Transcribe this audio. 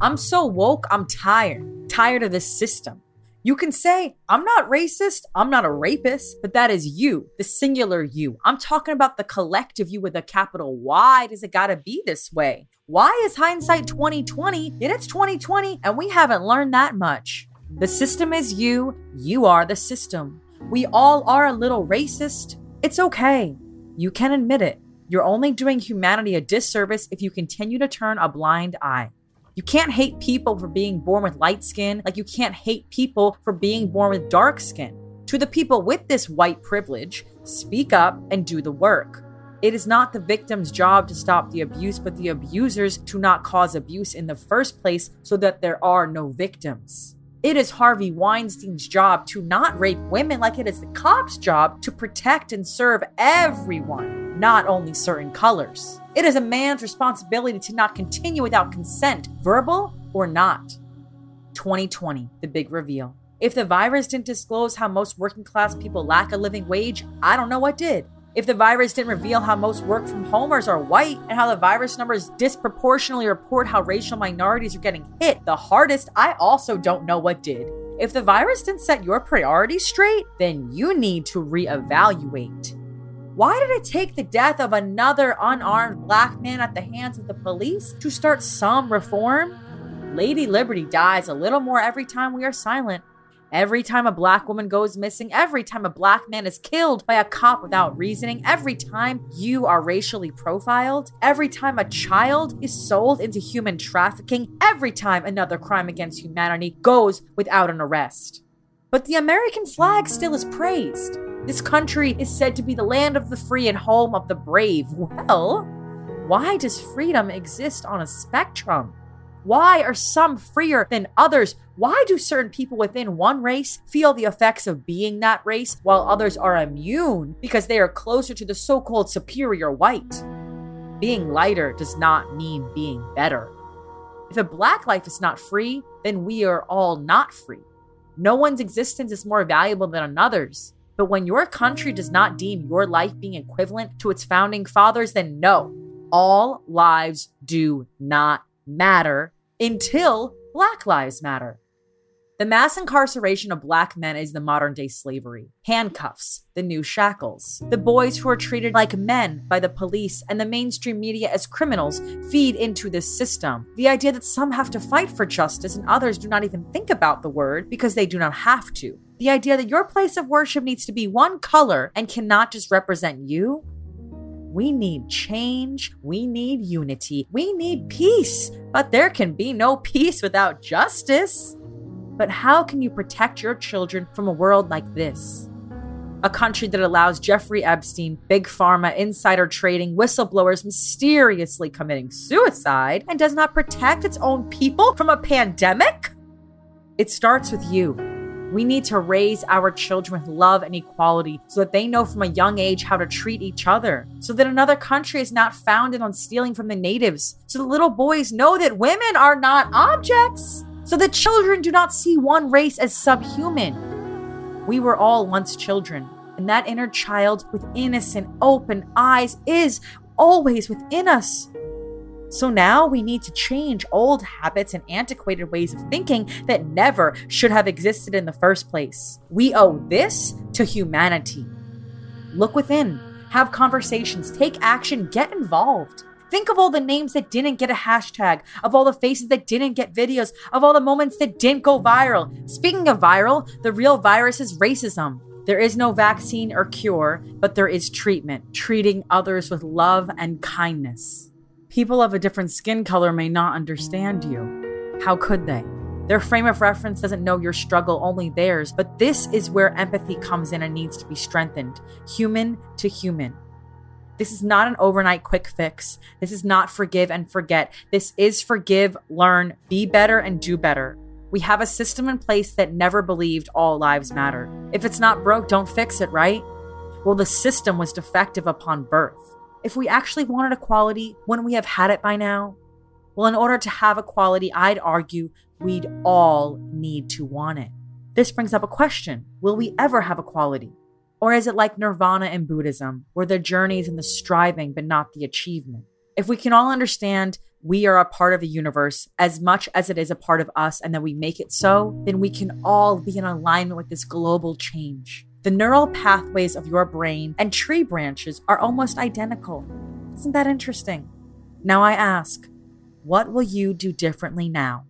I'm so woke, I'm tired. Tired of this system. You can say, I'm not racist, I'm not a rapist, but that is you, the singular you. I'm talking about the collective you with a capital Why does it gotta be this way? Why is hindsight 2020? Yet it's 2020 and we haven't learned that much. The system is you, you are the system. We all are a little racist. It's okay. You can admit it. You're only doing humanity a disservice if you continue to turn a blind eye. You can't hate people for being born with light skin like you can't hate people for being born with dark skin. To the people with this white privilege, speak up and do the work. It is not the victim's job to stop the abuse, but the abusers to not cause abuse in the first place so that there are no victims. It is Harvey Weinstein's job to not rape women like it is the cop's job to protect and serve everyone, not only certain colors. It is a man's responsibility to not continue without consent, verbal or not. 2020, the big reveal. If the virus didn't disclose how most working class people lack a living wage, I don't know what did. If the virus didn't reveal how most work from homers are white and how the virus numbers disproportionately report how racial minorities are getting hit the hardest, I also don't know what did. If the virus didn't set your priorities straight, then you need to reevaluate. Why did it take the death of another unarmed black man at the hands of the police to start some reform? Lady Liberty dies a little more every time we are silent. Every time a black woman goes missing, every time a black man is killed by a cop without reasoning, every time you are racially profiled, every time a child is sold into human trafficking, every time another crime against humanity goes without an arrest. But the American flag still is praised. This country is said to be the land of the free and home of the brave. Well, why does freedom exist on a spectrum? Why are some freer than others? Why do certain people within one race feel the effects of being that race while others are immune because they are closer to the so called superior white? Being lighter does not mean being better. If a black life is not free, then we are all not free. No one's existence is more valuable than another's. But when your country does not deem your life being equivalent to its founding fathers, then no, all lives do not matter until Black Lives Matter. The mass incarceration of black men is the modern day slavery. Handcuffs, the new shackles. The boys who are treated like men by the police and the mainstream media as criminals feed into this system. The idea that some have to fight for justice and others do not even think about the word because they do not have to. The idea that your place of worship needs to be one color and cannot just represent you. We need change. We need unity. We need mm. peace. But there can be no peace without justice. But how can you protect your children from a world like this? A country that allows Jeffrey Epstein, big pharma, insider trading, whistleblowers mysteriously committing suicide and does not protect its own people from a pandemic? It starts with you. We need to raise our children with love and equality so that they know from a young age how to treat each other, so that another country is not founded on stealing from the natives, so that little boys know that women are not objects so that children do not see one race as subhuman. We were all once children, and that inner child with innocent, open eyes is always within us. So now we need to change old habits and antiquated ways of thinking that never should have existed in the first place. We owe this to humanity. Look within, have conversations, take action, get involved. Think of all the names that didn't get a hashtag, of all the faces that didn't get videos, of all the moments that didn't go viral. Speaking of viral, the real virus is racism. There is no vaccine or cure, but there is treatment, treating others with love and kindness. People of a different skin color may not understand you. How could they? Their frame of reference doesn't know your struggle, only theirs. But this is where empathy comes in and needs to be strengthened human to human. This is not an overnight quick fix. This is not forgive and forget. This is forgive, learn, be better, and do better. We have a system in place that never believed all lives matter. If it's not broke, don't fix it, right? Well, the system was defective upon birth. If we actually wanted equality, wouldn't we have had it by now? Well, in order to have equality, I'd argue we'd all need to want it. This brings up a question Will we ever have equality? Or is it like nirvana in Buddhism, where the journey is in the striving but not the achievement? If we can all understand we are a part of the universe as much as it is a part of us and that we make it so, then we can all be in alignment with this global change. The neural pathways of your brain and tree branches are almost identical. Isn't that interesting? Now I ask, what will you do differently now?